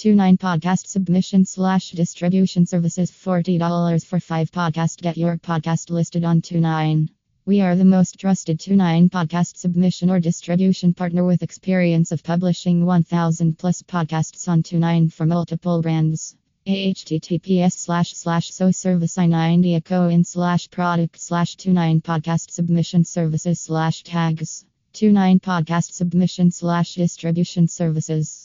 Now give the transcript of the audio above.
29 podcast submission slash distribution services $40 for 5 podcast. Get your podcast listed on 29. We are the most trusted 29 podcast submission or distribution partner with experience of publishing 1000 plus podcasts on 29 for multiple brands https slash slash so service i90 co in slash product slash 29 podcast submission services slash tags 29 podcast submission slash distribution services